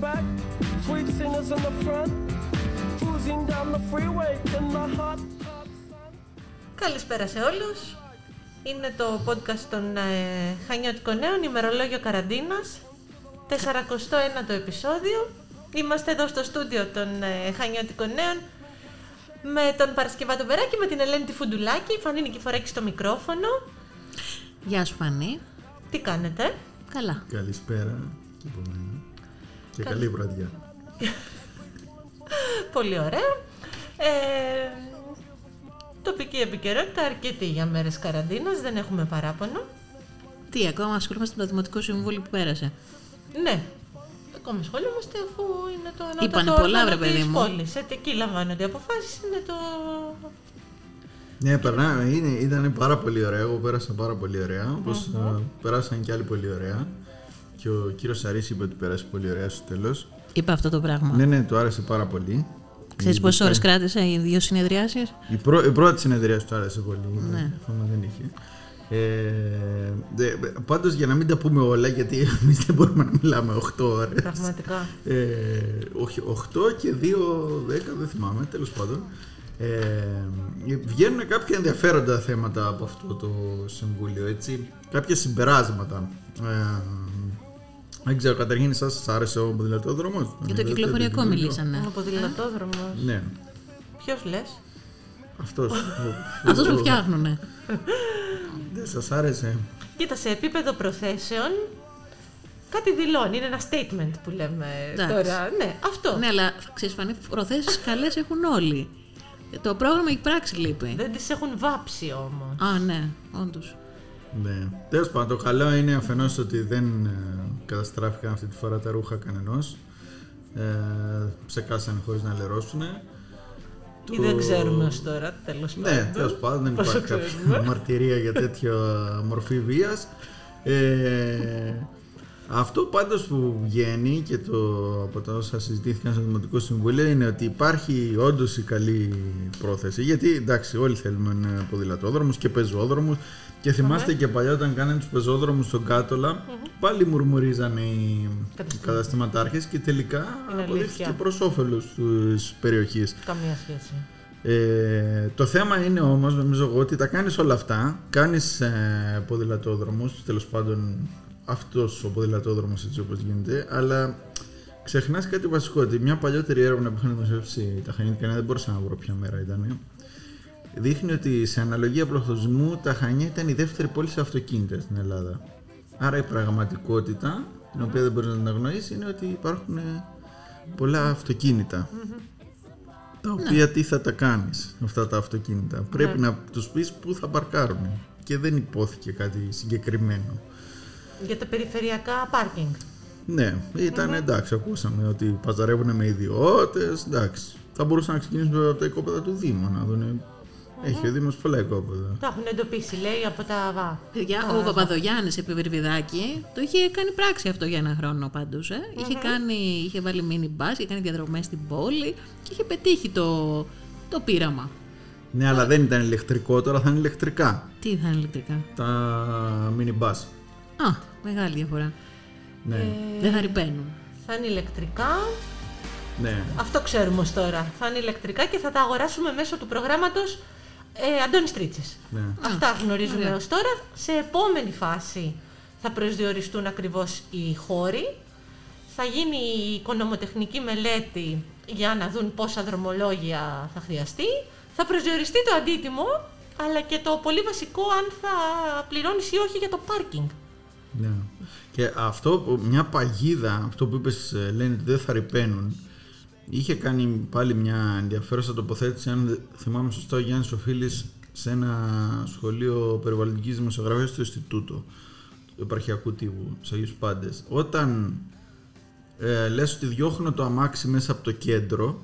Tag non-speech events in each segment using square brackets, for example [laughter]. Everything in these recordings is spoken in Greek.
back, sweet singers in the front, cruising down the freeway in the hot, hot sun. Καλησπέρα σε όλους. Είναι το podcast των ε, Χανιώτικων Νέων, ημερολόγιο καραντίνας. 41ο επεισόδιο. Είμαστε εδώ στο στούντιο των ε, Χανιώτικων Νέων με τον Παρασκευάτο Βεράκη, με την Ελένη τη Φουντουλάκη, η Φανή Νικηφοράκη στο μικρόφωνο. Γεια σου Φανή. Τι κάνετε; Καλά. Καλησπέρα και από μένα. Και Καλη- καλή βραδιά. [laughs] Πολύ ωραία. Ε, τοπική επικαιρότητα αρκετή για μέρες καραντίνας, δεν έχουμε παράπονο. Τι, ακόμα ασχολούμαστε με το Δημοτικό Συμβούλιο που πέρασε; Ναι. Ακόμα ασχολούμαστε αφού είναι το ανώτατο Είπανε πολλά, όργανο βρε παιδί της μου. πόλης. Ε, εκεί λαμβάνονται οι αποφάσεις, είναι το... Ναι, περνά, είναι, ήταν πάρα πολύ ωραία. Εγώ πέρασα πάρα πολύ ωραία. Όπως ε, περάσαν και άλλοι πολύ ωραία. Και ο κύριος Σαρίς είπε ότι πέρασε πολύ ωραία στο τέλος. Είπα αυτό το πράγμα. Ναι, ναι, του άρεσε πάρα πολύ. Ξέρεις Η- πόσες ώρες κράτησε οι δύο συνεδριάσεις; Η, πρω, η πρώτη συνεδρία του άρεσε πολύ. Ναι. Φώμα δεν είχε. Ε, δε, πάντως για να μην τα πούμε όλα, γιατί εμείς δεν μπορούμε να μιλάμε 8 ώρες. Πραγματικά. Ε, όχι, 8 και 2, 10, δεν θυμάμαι, τέλος πάντων. Ε, βγαίνουν κάποια ενδιαφέροντα θέματα από αυτό το συμβούλιο, έτσι. Κάποια συμπεράσματα. Ε, δεν ξέρω, καταρχήν εσάς σας άρεσε ο ποδηλατόδρομος; Για το κυκλοφοριακό μιλήσανε. Ο ποδηλατόδρομος. Ναι, Ποιος λες; αυτός. [laughs] Αυτός που φτιάχνουνε. Δεν σας άρεσε. Κοίτα, σε επίπεδο προθέσεων, κάτι δηλώνει. Είναι ένα statement που λέμε Εντάξει. τώρα. Ναι, αυτό. ναι, αλλά ξέρεις Φανή, προθέσεις καλές έχουν όλοι. Το πρόγραμμα η πράξη λείπει. Δεν τις έχουν βάψει όμως. Α, ναι, όντως. Ναι. Τέλος πάντων, το καλό είναι αφενός ότι δεν ε, καταστράφηκαν αυτή τη φορά τα ρούχα κανενός. Ε, ψεκάσανε χωρίς να λερώσουν. Ή δεν ξέρουμε ως τώρα, τέλος πάντων. Ναι, τέλος πάντων, δεν Πόσο υπάρχει κάποια ξέρουμε. μαρτυρία για τέτοια μορφή βίας. Ε, αυτό πάντως που βγαίνει και το, από τα όσα συζητήθηκαν στο Δημοτικό Συμβούλιο είναι ότι υπάρχει όντως η καλή πρόθεση γιατί εντάξει όλοι θέλουμε ένα ποδηλατόδρομους και πεζόδρομους και θυμάστε και παλιά όταν κάνανε τους πεζόδρομους στον κατολα πάλι μουρμουρίζανε οι Καταστήματα. καταστηματάρχες και τελικά Είναι αποδείχθηκε αλήθεια. προς όφελος της περιοχής. Καμία σχέση. Ε, το θέμα είναι όμως, νομίζω εγώ, ότι τα κάνεις όλα αυτά. Κάνεις ε, ποδηλατόδρομους, τέλος πάντων αυτός ο ποδηλατόδρομος έτσι όπως γίνεται, αλλά ξεχνάς κάτι βασικό, ότι μια παλιότερη έρευνα που είχαν δημοσιεύσει τα Χανιά, δεν μπορούσα να βρω ποια μέρα ήταν, δείχνει ότι σε αναλογία πληθυσμού τα Χανιά ήταν η δεύτερη πόλη σε αυτοκίνητα στην Ελλάδα. Άρα η πραγματικότητα, την οποία δεν μπορείς να την αγνοήσεις, είναι ότι υπάρχουν ε, πολλά αυτοκίνητα. Τα οποία τι θα τα κάνεις αυτά τα αυτοκίνητα. Πρέπει να τους πεις πού θα παρκάρουν. Και δεν υπόθηκε κάτι συγκεκριμένο. Για τα περιφερειακά πάρκινγκ. Ναι, ήταν εντάξει, ακούσαμε ότι παζαρεύουν με ιδιώτες, εντάξει. Θα μπορούσαν να ξεκινήσουν από τα οικόπεδα του Δήμου, να δουν. Έχει ο Δήμος πολλά οικόπεδα. Τα έχουν εντοπίσει, λέει, από τα ΒΑ. Παιδιά, ο Παπαδογιάννης επί Βερβιδάκη το είχε κάνει πράξη αυτό για ένα χρόνο πάντως. Ε. Είχε, κάνει, είχε βάλει mini bus, είχε κάνει διαδρομές στην πόλη και είχε πετύχει το, το πείραμα. Ναι, αλλά δεν ήταν ηλεκτρικό, τώρα θα είναι ηλεκτρικά. Τι θα είναι ηλεκτρικά; Τα mini bus. Α, μεγάλη διαφορά. Ναι, Ε, Δεν θα ρηπαίνουν. Θα είναι ηλεκτρικά. ναι. Αυτό ξέρουμε ως τώρα. Θα είναι ηλεκτρικά και θα τα αγοράσουμε μέσω του προγράμματος ε, Αντώνης Τρίτσης. ναι. Αυτά γνωρίζουμε ωραία. ως τώρα. Σε επόμενη φάση θα προσδιοριστούν ακριβώς οι χώροι. Θα γίνει η οικονομοτεχνική μελέτη για να δουν πόσα δρομολόγια θα χρειαστεί. Θα προσδιοριστεί το αντίτιμο, αλλά και το πολύ βασικό αν θα πληρώνεις ή όχι για το πάρκινγκ. Ναι. Και αυτό, που- μια παγίδα, αυτό που είπες ε, λένε ότι δεν θα ρηπαίνουν, είχε κάνει πάλι μια ενδιαφέρουσα τοποθέτηση, αν δεν θυμάμαι σωστά, ο Γιάννης Οφίλης σε ένα σχολείο περιβαλλοντικής δημοσιογραφίας στο Ινστιτούτο του επαρχιακού τύπου, στους Αγίους Πάντες. Όταν ε, λες ότι διώχνω το αμάξι μέσα από το κέντρο,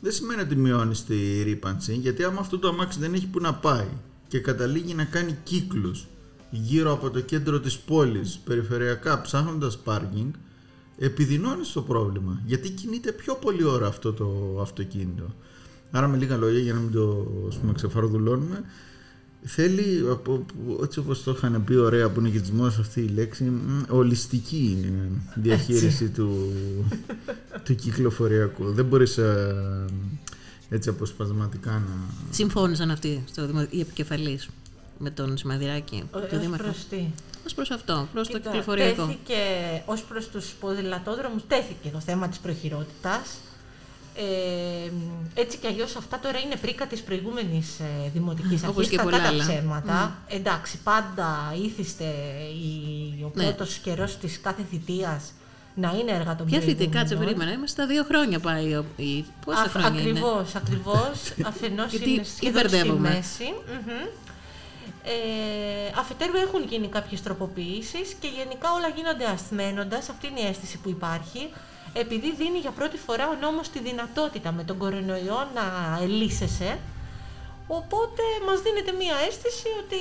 δεν σημαίνει ότι μειώνεις τη ρήπανση, γιατί άμα αυτό το αμάξι δεν έχει που να πάει και καταλήγει να κάνει κύκλους γύρω από το κέντρο της πόλης, περιφερειακά ψάχνοντας πάρκινγκ, επιδεινώνεις το πρόβλημα, γιατί κινείται πιο πολύ ώρα αυτό το αυτοκίνητο. Άρα με λίγα λόγια, για να μην το ας πούμε, ξεφαρδουλώνουμε, Θέλει, από- από- έτσι όπως το είχαν πει ωραία που είναι και της μόδας αυτή η λέξη, μ, ολιστική είναι η διαχείριση του, του κυκλοφοριακού. Δεν μπορείς ε, έτσι αποσπασματικά να... Συμφώνησαν αυτοί στο δημο... οι επικεφαλείς με τον Σημαδηράκη, Ο- το ως Δήμαρχο. προς τι; Ως προς αυτό, προς το Κοίτα, κυκλοφοριακό. Τέθηκε, ως προς τους ποδηλατόδρομους, τέθηκε το θέμα της προχειρότητας. Ε, έτσι κι αλλιώς αυτά τώρα είναι πρίκα της προηγούμενης ε, δημοτικής Όπως αρχής, και κακά πολλά τα άλλα. ψέματα. Εντάξει, πάντα ήθιστε η, ο Ναι. πρώτος καιρός της κάθε θητείας να είναι έργα των Ποια θητεία, προηγούμενων. κάτσε περίμενα, είμαστε στα δύο χρόνια πάει. ο- Η... Πόσα Α- χρόνια είναι; ακριβώς, ακριβώς. [laughs] Αφενός Γιατί είναι τι σχεδόν στη μπερδεύομαι. μέση. Μμμ. Ε, αφετέρου έχουν γίνει κάποιες τροποποιήσεις και γενικά όλα γίνονται ασθμένοντας, αυτή είναι η αίσθηση που υπάρχει, επειδή δίνει για πρώτη φορά ο νόμος τη δυνατότητα με τον κορονοϊό να ελύσεσαι, οπότε μας δίνεται μία αίσθηση ότι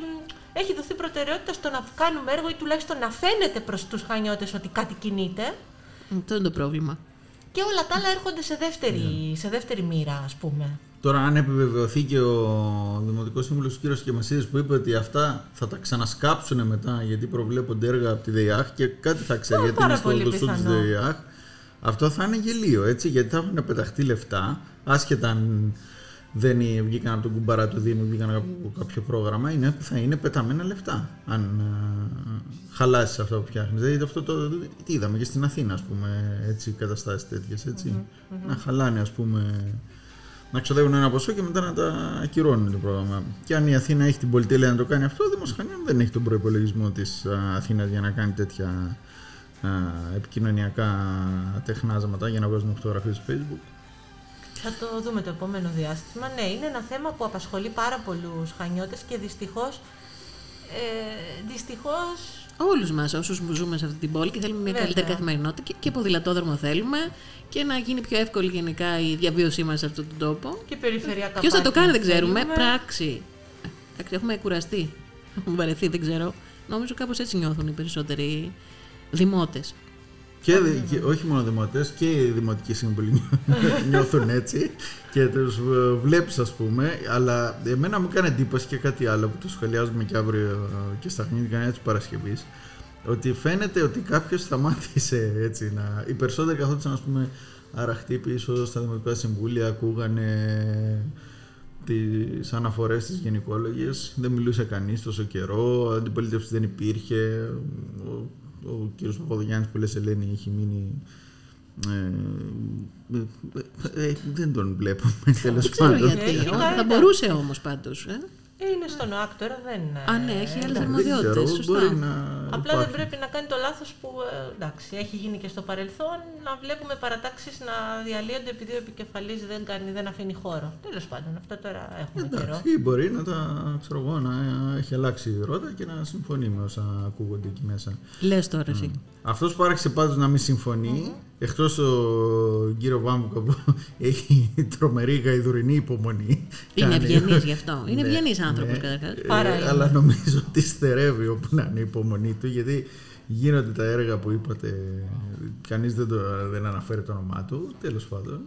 μ, έχει δοθεί προτεραιότητα στο να κάνουμε έργο ή τουλάχιστον να φαίνεται προς τους χανιώτες ότι κάτι κινείται Αυτό είναι το πρόβλημα. και όλα τα άλλα έρχονται σε δεύτερη, Ναι. σε δεύτερη μοίρα, ας πούμε. Τώρα αν επιβεβαιωθεί και ο Δημοτικός Σύμβουλος κ. Κεμασίδης που είπε ότι αυτά θα τα ξανασκάψουν μετά γιατί προβλέπονται έργα από τη ΔΕΙΑΧ και κάτι θα ξέρει Α, γιατί πάρα είναι στο πολύ δοσού της πιθανό. ΔΕΙΑΧ αυτό θα είναι γελίο έτσι γιατί θα έχουν πεταχτεί λεφτά άσχετα αν δεν βγήκαν από τον κουμπαρά του Δήμου, βγήκαν από κάποιο πρόγραμμα, είναι, θα είναι πεταμένα λεφτά. Αν χαλάσεις αυτό που φτιάχνεις. Δηλαδή αυτό το, τι είδαμε και στην Αθήνα, ας πούμε, έτσι, καταστάσεις τέτοιες. ετσι Να χαλάνε, ας πούμε, να ξοδεύουν ένα ποσό και μετά να τα ακυρώνουν το πρόγραμμα. Και αν η Αθήνα έχει την πολυτέλεια να το κάνει αυτό, ο Δήμος Χανίων δεν έχει τον προπολογισμό της Αθήνα για να κάνει τέτοια α, επικοινωνιακά τεχνάσματα για να βγάζουν φωτογραφίες στο Facebook. Θα το δούμε το επόμενο διάστημα. Ναι, είναι ένα θέμα που απασχολεί πάρα πολλούς χανιώτες και δυστυχώς, ε, δυστυχώς Όλους μας, όσους ζούμε σε αυτή την πόλη και θέλουμε μια Βέβαια. καλύτερη καθημερινότητα και, και ποδηλατόδρομο θέλουμε και να γίνει πιο εύκολη γενικά η διαβίωσή μας σε αυτόν τον τόπο. και περιφερειακά Ποιος θα το πάρκινγκ κάνει δεν ξέρουμε. θέλουμε. Πράξη. Εντάξει, έχουμε κουραστεί. Έχουμε βαρεθεί, δεν ξέρω. Νομίζω κάπως έτσι νιώθουν οι περισσότεροι δημότες. Και, δη- και όχι μόνο δημοτές και οι δημοτικοί σύμβουλοι [laughs] νιώθουν έτσι και τους ε, βλέπεις ας πούμε. Αλλά εμένα μου έκανε εντύπωση και κάτι άλλο που το σχολιάζουμε και αύριο ε, και στα χνίδια της Παρασκευής ότι φαίνεται ότι κάποιος σταμάτησε έτσι να... Οι περισσότεροι καθόντουσαν ας πούμε αραχτοί πίσω στα δημοτικά συμβούλια, ακούγανε τις αναφορές της γενικόλογης, δεν μιλούσε κανείς τόσο καιρό, αντιπολίτευση δεν υπήρχε, ο, ο κύριος Παπαδογιάννης που λες Ελένη έχει μείνει ε, ε, ε, δεν τον βλέπουμε τέλος Δεν ξέρω πάντων. γιατί. Έχει Ο- κάνει Θα τα- μπορούσε όμως πάντως. Ε; Ε, Είναι στον ΟΑΚ τώρα, δεν Α, ναι, έχει άλλες εντάξει. αρμοδιότητες. Δεν ξέρω, σωστά. μπορεί να Απλά δεν υπάρχει. πρέπει να κάνει το λάθος που ε, εντάξει, έχει γίνει και στο παρελθόν να βλέπουμε παρατάξεις να διαλύονται επειδή ο επικεφαλής δεν, κάνει, δεν αφήνει χώρο. Τέλος πάντων, αυτό τώρα έχουμε καιρό. Εντάξει, ή μπορεί να τα ξέρω εγώ, να έχει αλλάξει η ρότα και να συμφωνεί με όσα ακούγονται εκεί μέσα. Λες τώρα εσύ. Αυτός που άρχισε πάντως να μην συμφωνεί, εκτός ο κύριο Βάμβουκα που [laughs] έχει τρομερή γαϊδουρινή υπομονή. Είναι κάνει- ευγενής γι' αυτό. Είναι Ναι, ευγενής άνθρωπος ναι. καταρχάς. Ε, Παρά είναι. αλλά νομίζω ότι στερεύει όπου να είναι η υπομονή του γιατί γίνονται τα έργα που είπατε κανείς δεν, το, δεν αναφέρει το όνομά του τέλος πάντων.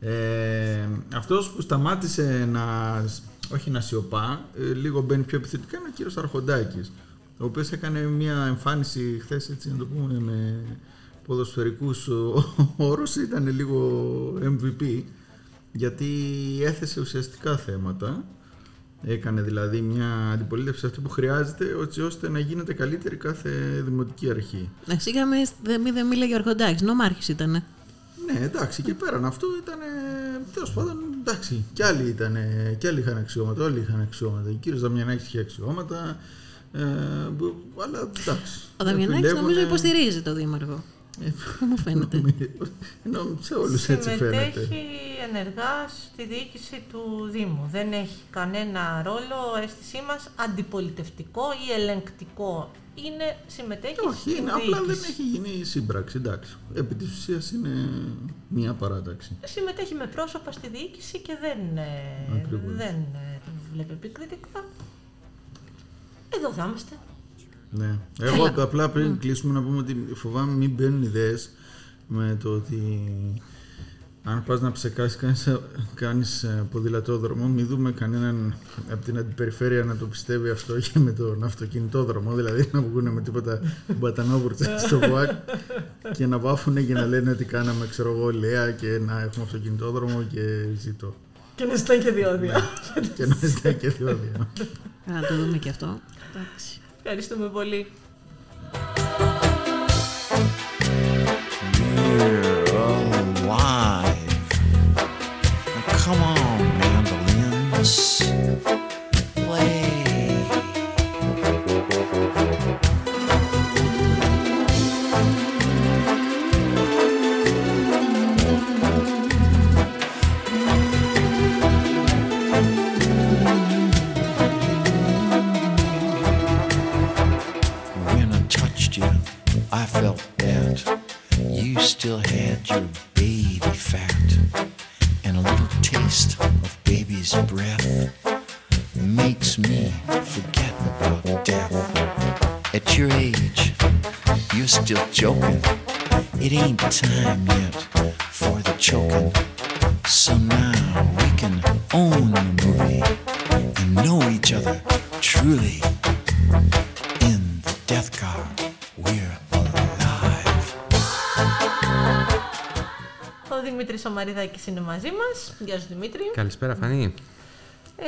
Ε, αυτός που σταμάτησε να όχι να σιωπά ε, λίγο μπαίνει πιο επιθετικά είναι ο κύριος Αρχοντάκης ο οποίος έκανε μια εμφάνιση χθες έτσι να το πούμε με ποδοσφαιρικούς όρους ήταν λίγο MVP γιατί έθεσε ουσιαστικά θέματα Έκανε δηλαδή μια αντιπολίτευση αυτή που χρειάζεται έτσι ώστε να γίνεται καλύτερη κάθε δημοτική αρχή. Να σίγα με δεν μη- δεν μίλαγε ο Αρχοντάκη. Νομάρχη ήταν. Ναι, εντάξει, και πέραν αυτού ήταν. Τέλος πάντων, εντάξει, κι άλλοι, ήταν, κι άλλοι είχαν αξιώματα, όλοι είχαν αξιώματα. Ο κύριος Δαμιανάκης είχε αξιώματα. Ε, που- αλλά εντάξει. Ο Δαμιανάκης επιλέγουνε- νομίζω υποστηρίζει το Δήμαρχο. Ε, Μου φαίνεται. [laughs] Ενώ σε όλους έτσι φαίνεται. Συμμετέχει ενεργά στη διοίκηση του Δήμου. Δεν έχει κανένα ρόλο, αίσθησή μας, αντιπολιτευτικό ή ελεγκτικό. Είναι, συμμετέχει Όχι, στην είναι, απλά δεν διοίκηση. έχει γίνει σύμπραξη, εντάξει. Επί της ουσίας είναι μια παράταξη. Συμμετέχει με πρόσωπα στη διοίκηση και δεν, ε, Ακριβώς. δεν ε, το βλέπει επικριτικά. Εδώ θα είμαστε. Ναι. Εγώ απλά πριν κλείσουμε να πούμε ότι φοβάμαι μην μπαίνουν ιδέες με το ότι αν πας να ψεκάσεις κάνεις, κάνεις ε, ποδηλατόδρομο, μην δούμε κανέναν από την αντιπεριφέρεια να το πιστεύει αυτό και με τον αυτοκινητόδρομο, δηλαδή να βγουν με τίποτα μπατανόβουρτσα στο ΒΟΑΚ και να βάφουν και να λένε ότι κάναμε ξέρω εγώ λέα και να έχουμε αυτοκινητόδρομο και ζητώ. Και να ζητάει και διόδια. και να ζητάει και διόδια. Να το δούμε και αυτό. Εντάξει. Ευχαριστούμε πολύ. Your baby fat and a little taste of baby's breath makes me forget about death. At your age, you're still joking. Είναι μαζί μας. Γεια σου Δημήτρη. Καλησπέρα Φανή. Ε,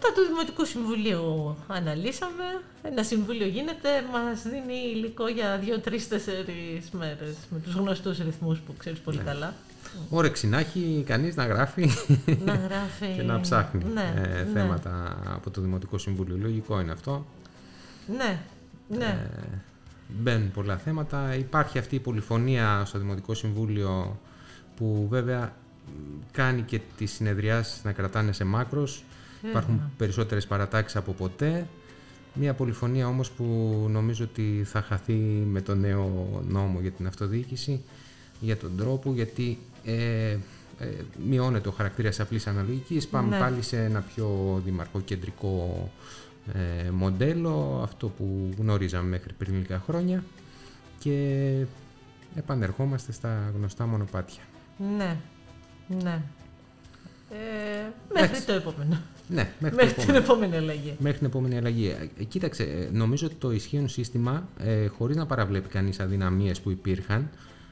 τα του Δημοτικού Συμβουλίου αναλύσαμε. Ένα συμβούλιο γίνεται, μας δίνει υλικό για δύο-τρεις-τέσσερις μέρες με τους γνωστούς ρυθμούς που ξέρεις πολύ καλά. Όρεξη να έχει κανείς να γράφει Να γράφει... [laughs] και να ψάχνει ναι, ε, ναι, θέματα από το Δημοτικό Συμβούλιο. Λογικό είναι αυτό. Ναι, ναι. Ε, μπαίνουν πολλά θέματα. Υπάρχει αυτή η πολυφωνία στο Δημοτικό Συμβούλιο που βέβαια μ, κάνει και τις συνεδριάσεις να κρατάνε σε μάκρος. Υπάρχουν περισσότερες παρατάξεις από ποτέ. Μια πολυφωνία όμως που νομίζω ότι θα χαθεί με το νέο νόμο για την αυτοδιοίκηση για τον τρόπο γιατί ε, ε, μειώνεται ο χαρακτήρας απλής αναλογικής. Πάμε Ναι. πάλι σε ένα πιο δημαρχοκεντρικό ε, μοντέλο, αυτό που γνωρίζαμε μέχρι πριν λίγα χρόνια και επανερχόμαστε στα γνωστά μονοπάτια. Ναι, ναι. Ε, μέχρι Εντάξει. το επόμενο. Ναι, μέχρι, [laughs] Μέχρι το την επόμενο. επόμενη αλλαγή. Μέχρι την επόμενη αλλαγή. Ε, κοίταξε, ε, νομίζω ότι το ισχύον σύστημα, ε, χωρίς να παραβλέπει κανείς αδυναμίες που υπήρχαν,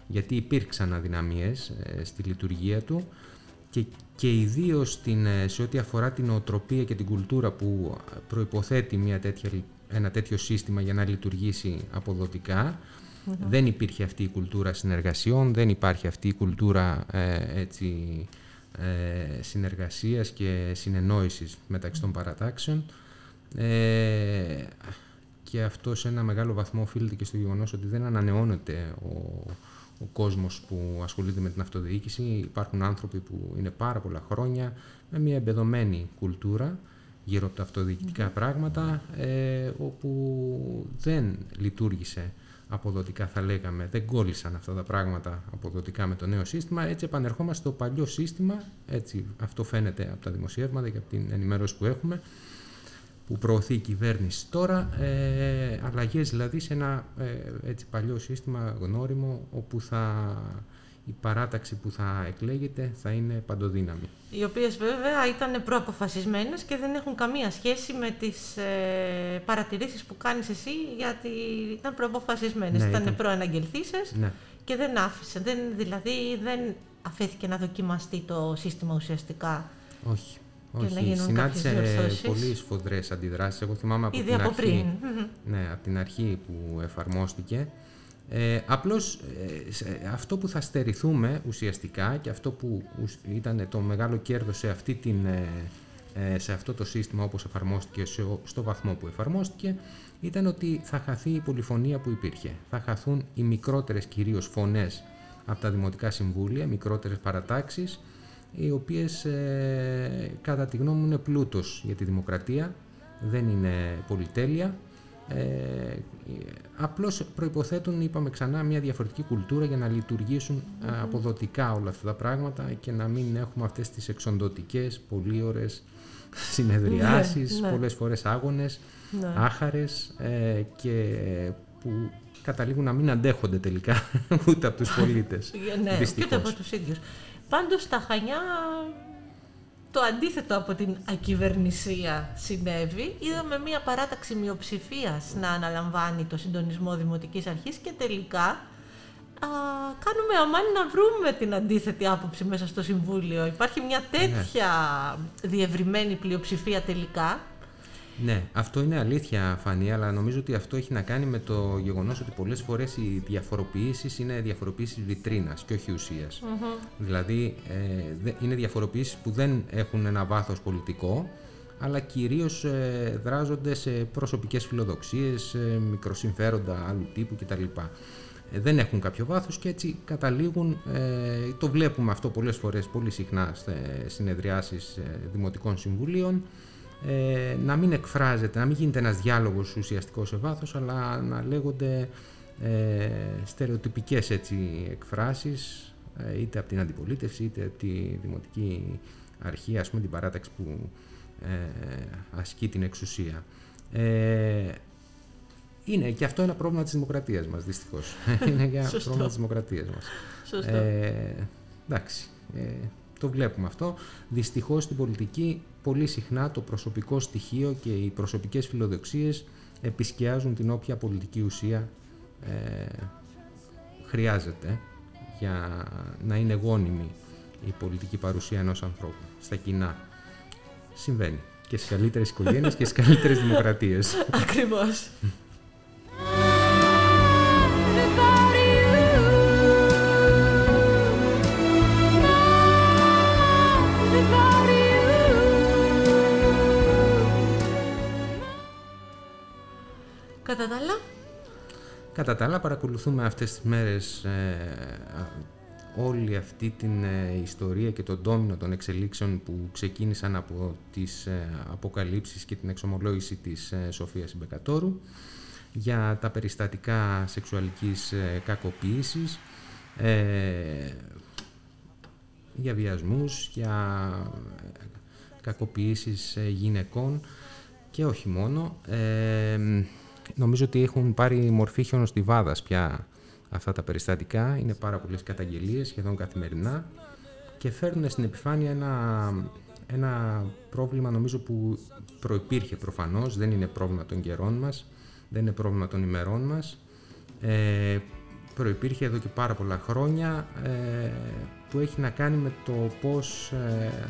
γιατί υπήρξαν αδυναμίες ε, στη λειτουργία του και, και ιδίως σε ό,τι αφορά την οτροπία και την κουλτούρα που προϋποθέτει μια τέτοια, λει- ένα τέτοιο σύστημα για να λειτουργήσει αποδοτικά. Δεν υπήρχε αυτή η κουλτούρα συνεργασιών, δεν υπάρχει αυτή η κουλτούρα ε, έτσι, ε, συνεργασίας και συνεννόησης μεταξύ των παρατάξεων. Ε, και αυτό σε ένα μεγάλο βαθμό οφείλεται και στο γεγονός ότι δεν ανανεώνεται ο, ο κόσμος που ασχολείται με την αυτοδιοίκηση. Υπάρχουν άνθρωποι που είναι πάρα πολλά χρόνια με μια εμπεδομένη κουλτούρα γύρω από τα αυτοδιοικητικά πράγματα, ε, όπου δεν λειτουργήσε αποδοτικά θα λέγαμε, δεν κόλλησαν αυτά τα πράγματα αποδοτικά με το νέο σύστημα, έτσι επανερχόμαστε στο παλιό σύστημα, έτσι αυτό φαίνεται από τα δημοσιεύματα και από την ενημέρωση που έχουμε, που προωθεί η κυβέρνηση τώρα, ε, αλλαγές δηλαδή σε ένα ε, έτσι παλιό σύστημα γνώριμο, όπου θα, η παράταξη που θα εκλέγεται θα είναι παντοδύναμη. Οι οποίες βέβαια ήταν προαποφασισμένες και δεν έχουν καμία σχέση με τις ε, παρατηρήσεις που κάνεις εσύ γιατί ήταν προαποφασισμένες, Ναι, ήταν, ήταν. προαναγγελθήσεις Ναι. και δεν άφησε, δεν, δηλαδή δεν αφέθηκε να δοκιμαστεί το σύστημα ουσιαστικά. Όχι. Και να Όχι, γίνουν συνάντησε κάποιες διορθώσεις. πολύ σφοδρές αντιδράσεις. Εγώ θυμάμαι από Ήδη την από αρχή, πριν. Μμμ. Ναι, από την αρχή που εφαρμόστηκε. Ε, απλώς ε, σε- αυτό που θα στερηθούμε ουσιαστικά και αυτό που ουσ- ήταν το μεγάλο κέρδος σε, αυτή την, ε, ε, σε αυτό το σύστημα όπως εφαρμόστηκε σε ο- στο βαθμό που εφαρμόστηκε ήταν ότι θα χαθεί η πολυφωνία που υπήρχε. Θα χαθούν οι μικρότερες κυρίως φωνές από τα δημοτικά συμβούλια, μικρότερες παρατάξεις οι οποίες ε, κατά τη γνώμη μου είναι πλούτος για τη δημοκρατία, δεν είναι πολυτέλεια. Ε, απλώς προϋποθέτουν, είπαμε ξανά, μια διαφορετική κουλτούρα για να λειτουργήσουν ε, αποδοτικά όλα αυτά τα πράγματα και να μην έχουμε αυτές τις εξοντοτικές, πολύ ώρες συνεδριάσεις, Ναι, ναι. πολλές φορές άγονες, Ναι. άχαρες ε, και που καταλήγουν να μην αντέχονται τελικά [laughs] ούτε από τους πολίτες. Ναι, Δυστυχώς. και από τους ίδιους. Πάντως στα Χανιά το αντίθετο από την ακυβερνησία συνέβη. Είδαμε μια παράταξη μειοψηφίας να αναλαμβάνει το συντονισμό Δημοτικής Αρχής και τελικά α, κάνουμε αμάν να βρούμε την αντίθετη άποψη μέσα στο Συμβούλιο. Υπάρχει μια τέτοια διευρυμένη πλειοψηφία τελικά. Ναι, αυτό είναι αλήθεια, Φανή, αλλά νομίζω ότι αυτό έχει να κάνει με το γεγονός ότι πολλές φορές οι διαφοροποιήσεις είναι διαφοροποιήσεις βιτρίνας και όχι ουσίας. Δηλαδή, ε, δε- είναι διαφοροποιήσεις που δεν έχουν ένα βάθος πολιτικό, αλλά κυρίως ε, δράζονται σε προσωπικές φιλοδοξίες, σε μικροσυμφέροντα άλλου τύπου κτλ. Ε, δεν έχουν κάποιο βάθος και έτσι καταλήγουν, ε, το βλέπουμε αυτό πολλές φορές, πολύ συχνά σε συνεδριάσεις ε, δημοτικών συμβουλίων, ε, να μην εκφράζεται, να μην γίνεται ένας διάλογος ουσιαστικός σε βάθος, αλλά να λέγονται ε, στερεοτυπικές έτσι, εκφράσεις, ε, είτε από την αντιπολίτευση, είτε από τη δημοτική αρχή, ας πούμε την παράταξη που ε, ασκεί την εξουσία. Ε, είναι και αυτό ένα πρόβλημα της δημοκρατίας μας, δυστυχώς. [laughs] είναι και ένα Σωστό. πρόβλημα της δημοκρατίας μας. Σωστό. Ε, εντάξει, ε, το βλέπουμε αυτό. Δυστυχώς στην πολιτική πολύ συχνά το προσωπικό στοιχείο και οι προσωπικές φιλοδοξίες επισκιάζουν την όποια πολιτική ουσία ε, χρειάζεται για να είναι γόνιμη η πολιτική παρουσία ενός ανθρώπου στα κοινά. Συμβαίνει και στις καλύτερες οικογένειες και στις καλύτερες [laughs] δημοκρατίες. Ακριβώς. Κατά τα άλλα, Κατά τα άλλα παρακολουθούμε αυτές τις μέρες ε, α, όλη αυτή την ε, ιστορία και τον ντόμινο των εξελίξεων που ξεκίνησαν από τις ε, αποκαλύψεις και την εξομολόγηση της ε, Σοφίας Μπεκατόρου για τα περιστατικά σεξουαλικής ε, κακοποίησης, ε, για βιασμούς, για ε, κακοποιήσεις ε, γυναικών και όχι μόνο. Ε, νομίζω ότι έχουν πάρει μορφή χιονοστιβάδας πια αυτά τα περιστατικά. Είναι πάρα πολλές καταγγελίες, σχεδόν καθημερινά και φέρνουν στην επιφάνεια ένα, ένα πρόβλημα νομίζω που προϋπήρχε προφανώς, δεν είναι πρόβλημα των καιρών μας, δεν είναι πρόβλημα των ημερών μας. Ε, προϋπήρχε εδώ και πάρα πολλά χρόνια ε, που έχει να κάνει με το πώς ε,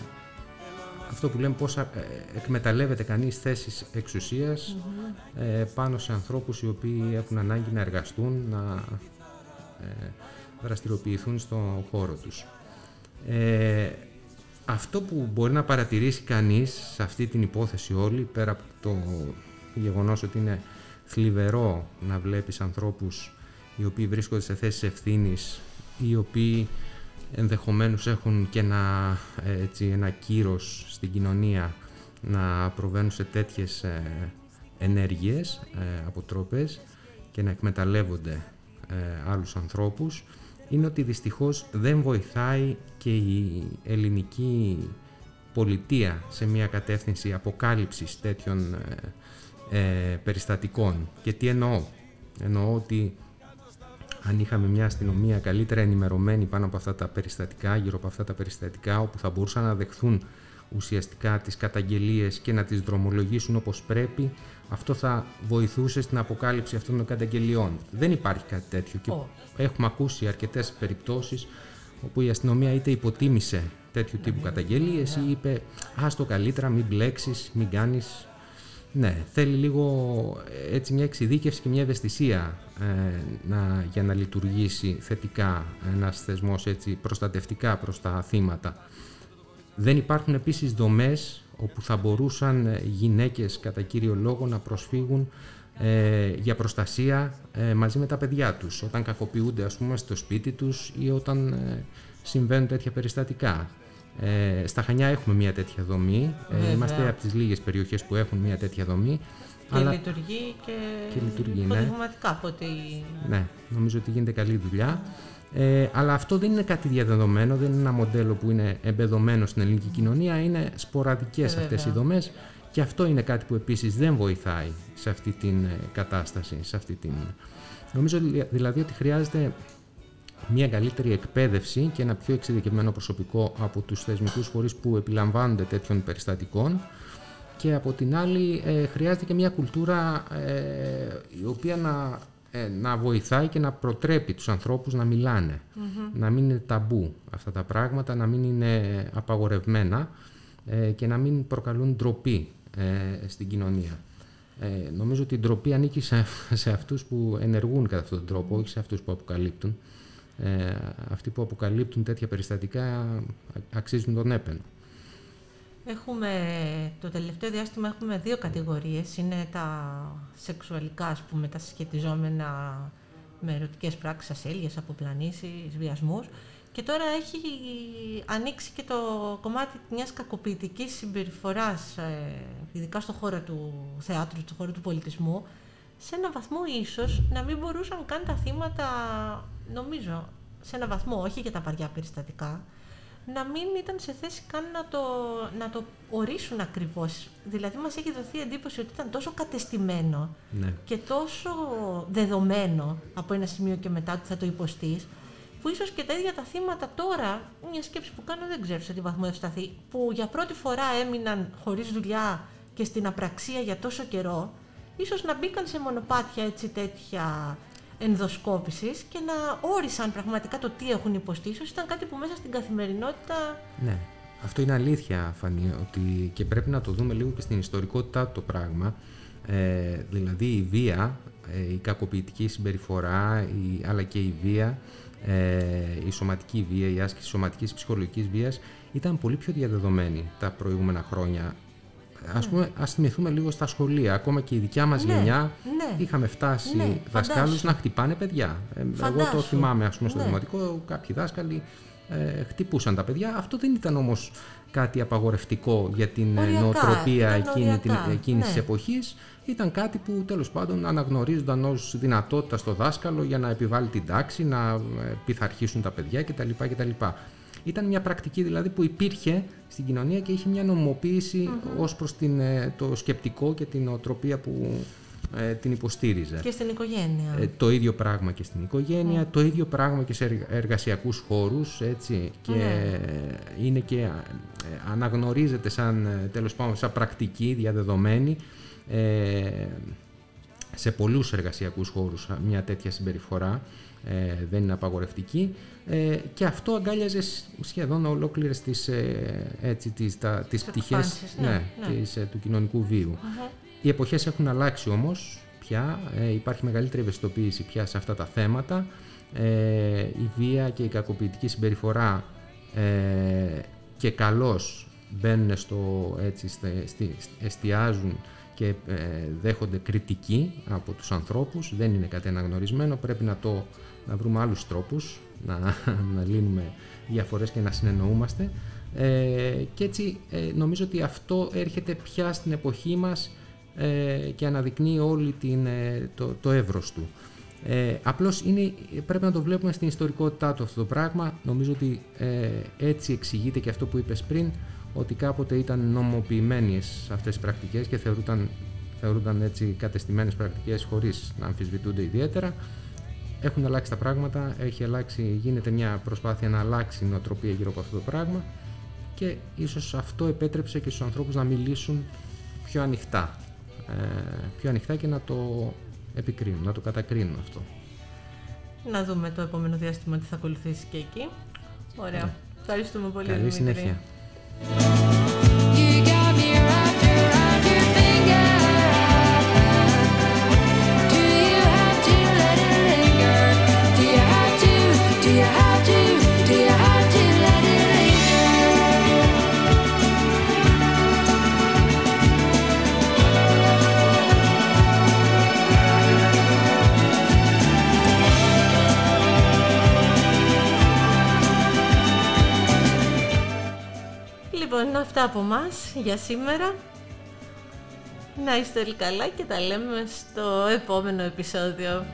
αυτό που λέμε πώς α- ε, εκμεταλλεύεται κανείς θέσεις εξουσίας, ε, πάνω σε ανθρώπους οι οποίοι έχουν ανάγκη να εργαστούν, να ε, δραστηριοποιηθούν στο χώρο τους. Ε, αυτό που μπορεί να παρατηρήσει κανείς σε αυτή την υπόθεση όλη, πέρα από το γεγονός ότι είναι θλιβερό να βλέπεις ανθρώπους οι οποίοι βρίσκονται σε θέσεις ευθύνης, οι οποίοι ενδεχομένως έχουν και ένα, ε, έτσι, ένα κύρος στην κοινωνία να προβαίνουν σε τέτοιες ε, ενέργειες, ε, αποτρόπες και να εκμεταλλεύονται ε, άλλους ανθρώπους είναι ότι δυστυχώς δεν βοηθάει και η ελληνική πολιτεία σε μια κατεύθυνση αποκάλυψης τέτοιων ε, ε, περιστατικών. Και τι εννοώ; Εννοώ ότι αν είχαμε μια αστυνομία καλύτερα ενημερωμένη πάνω από αυτά τα περιστατικά, γύρω από αυτά τα περιστατικά, όπου θα μπορούσαν να δεχθούν ουσιαστικά τις καταγγελίες και να τις δρομολογήσουν όπως πρέπει, αυτό θα βοηθούσε στην αποκάλυψη αυτών των καταγγελιών. Δεν υπάρχει κάτι τέτοιο και Όχι. έχουμε ακούσει αρκετές περιπτώσεις όπου η αστυνομία είτε υποτίμησε τέτοιου τύπου καταγγελίες ή είπε «Άστο καλύτερα, μην μπλέξεις, μην κάνεις». Ναι, θέλει λίγο ε, έτσι μια εξειδίκευση και μια ευαισθησία ε, να, για να λειτουργήσει θετικά ένας θεσμός έτσι προστατευτικά προς τα θύματα. Δεν υπάρχουν επίσης δομές όπου θα μπορούσαν ε, γυναίκες κατά κύριο λόγο να προσφύγουν ε, για προστασία ε, μαζί με τα παιδιά τους όταν κακοποιούνται ας πούμε στο σπίτι τους ή όταν ε, συμβαίνουν τέτοια περιστατικά. Ε, στα Χανιά έχουμε μια τέτοια δομή, ε, Βέβαια. είμαστε από τις λίγες περιοχές που έχουν μια τέτοια δομή και λειτουργεί και, Και λειτουργεί, ναι. υποδειγματικά από ό,τι... ναι, νομίζω ότι γίνεται καλή δουλειά. Ε, αλλά αυτό δεν είναι κάτι διαδεδομένο, δεν είναι ένα μοντέλο που είναι εμπεδομένο στην ελληνική κοινωνία, είναι σποραδικές Ε, αυτές οι βέβαια. δομές και αυτό είναι κάτι που επίσης δεν βοηθάει σε αυτή την ε, κατάσταση, σε αυτή την... Νομίζω δη- δηλαδή ότι χρειάζεται μια καλύτερη εκπαίδευση και ένα πιο εξειδικευμένο προσωπικό από τους θεσμικούς φορείς που επιλαμβάνονται τέτοιων περιστατικών και από την άλλη ε, χρειάζεται και μια κουλτούρα ε, η οποία να, ε, να βοηθάει και να προτρέπει τους ανθρώπους να μιλανε να μην είναι ταμπού αυτά τα πράγματα, να μην είναι απαγορευμένα ε, και να μην προκαλούν ντροπή ε, στην κοινωνία. Ε, νομίζω ότι η ντροπή ανήκει σε, σε αυτούς που ενεργούν κατά αυτόν τον τρόπο, όχι σε αυτούς που αποκαλύπτουν. Ε, αυτοί που αποκαλύπτουν τέτοια περιστατικά αξίζουν τον έπαινο. Έχουμε, το τελευταίο διάστημα έχουμε δύο κατηγορίες. Είναι τα σεξουαλικά, ας πούμε, τα συσχετιζόμενα με ερωτικές πράξεις, ασέλειες, αποπλανήσεις, βιασμούς. Και τώρα έχει ανοίξει και το κομμάτι μιας κακοποιητικής συμπεριφοράς, ε, ειδικά στον χώρο του θεάτρου, στον χώρο του πολιτισμού, σε έναν βαθμό ίσως να μην μπορούσαν καν τα θύματα, νομίζω, σε έναν βαθμό, όχι για τα βαριά περιστατικά, να μην ήταν σε θέση καν να το, να το ορίσουν ακριβώς. Δηλαδή μας έχει δοθεί εντύπωση ότι ήταν τόσο κατεστημένο Ναι. και τόσο δεδομένο από ένα σημείο και μετά ότι θα το υποστείς, που ίσως και τα ίδια τα θύματα τώρα, μια σκέψη που κάνω δεν ξέρω σε τι βαθμό ευσταθεί, που για πρώτη φορά έμειναν χωρίς δουλειά και στην απραξία για τόσο καιρό, ίσως να μπήκαν σε μονοπάτια έτσι τέτοια ενδοσκόπησης και να όρισαν πραγματικά το τι έχουν υποστεί. Ίσως ήταν κάτι που μέσα στην καθημερινότητα Ναι, αυτό είναι αλήθεια, Φανή, ότι και πρέπει να το δούμε λίγο και στην ιστορικότητά του το πράγμα. Ε, δηλαδή η βία, ε, η κακοποιητική συμπεριφορά, η, αλλά και η βία, ε, η σωματική βία, η άσκηση σωματικής ψυχολογικής βίας ήταν πολύ πιο διαδεδομένη τα προηγούμενα χρόνια. Ας, πούμε, ας θυμηθούμε λίγο στα σχολεία, ακόμα και η δικιά μας Ναι, γενιά ναι. είχαμε φτάσει Ναι, δασκάλους φαντάσου. να χτυπάνε παιδιά. Ε, εγώ το Φαντάσου. θυμάμαι ας πούμε στο Ναι. δημοτικό, κάποιοι δάσκαλοι ε, χτυπούσαν τα παιδιά. Αυτό δεν ήταν όμως κάτι απαγορευτικό για την ε, Οριακά, νοοτροπία ήταν εκείνη, την, οριακά, εκείνης της ναι. εποχής. Ήταν κάτι που τέλος πάντων αναγνωρίζονταν ως δυνατότητα στο δάσκαλο για να επιβάλλει την τάξη, να ε, πειθαρχήσουν τα παιδιά κτλ. κτλ. Ήταν μια πρακτική δηλαδή που υπήρχε στην κοινωνία και είχε μια νομιμοποίηση ως προς την, ε, το σκεπτικό και την νοοτροπία που ε, την υποστήριζε. και στην οικογένεια. Ε, το ίδιο πράγμα και στην οικογένεια, το ίδιο πράγμα και σε εργ- εργασιακούς χώρους, έτσι, και Ναι. είναι και ε, αναγνωρίζεται σαν, ε, τέλος πάντων, σαν πρακτική διαδεδομένη ε, σε πολλούς εργασιακούς χώρους μια τέτοια συμπεριφορά ε, δεν είναι απαγορευτική ε, και αυτό αγκάλιαζε σ- σχεδόν ολόκληρες τις, ε, έτσι, τις, τα, τις Τις πτυχές εκφάνσεις, ναι, ναι. της, ε, του κοινωνικού βίου. Οι εποχές έχουν αλλάξει όμως πια, ε, υπάρχει μεγαλύτερη ευαισθητοποίηση πια σε αυτά τα θέματα. Ε, η βία και η κακοποιητική συμπεριφορά ε, και καλώς μπαίνουν στο, έτσι, στε- στη- εστιάζουν και ε, δέχονται κριτική από τους ανθρώπους. Δεν είναι κάτι αναγνωρισμένο, πρέπει να, το, να βρούμε άλλους τρόπους να, [laughs] να λύνουμε διαφορές και να συνεννοούμαστε. Ε, και έτσι ε, νομίζω ότι αυτό έρχεται πια στην εποχή μας ε, και αναδεικνύει όλη την, ε, το, το εύρος του. Ε, απλώς είναι, πρέπει να το βλέπουμε στην ιστορικότητά του αυτό το πράγμα. Νομίζω ότι ε, έτσι εξηγείται και αυτό που είπες πριν, ότι κάποτε ήταν νομοποιημένες αυτές οι πρακτικές και θεωρούνταν, θεωρούνταν έτσι κατεστημένες πρακτικές χωρίς να αμφισβητούνται ιδιαίτερα. Έχουν αλλάξει τα πράγματα, έχει αλλάξει, γίνεται μια προσπάθεια να αλλάξει η νοοτροπία γύρω από αυτό το πράγμα και ίσως αυτό επέτρεψε και στους ανθρώπους να μιλήσουν πιο ανοιχτά. Ε, πιο ανοιχτά και να το επικρίνουν, να το κατακρίνουν αυτό. Να δούμε το επόμενο διάστημα τι θα ακολουθήσει και εκεί. Ωραία. Ευχαριστούμε πολύ. Ναι. Καλή Δημήτρη. συνέχεια. Bye. Αυτά από μας για σήμερα. Να είστε όλοι καλά και τα λέμε στο επόμενο επεισόδιο.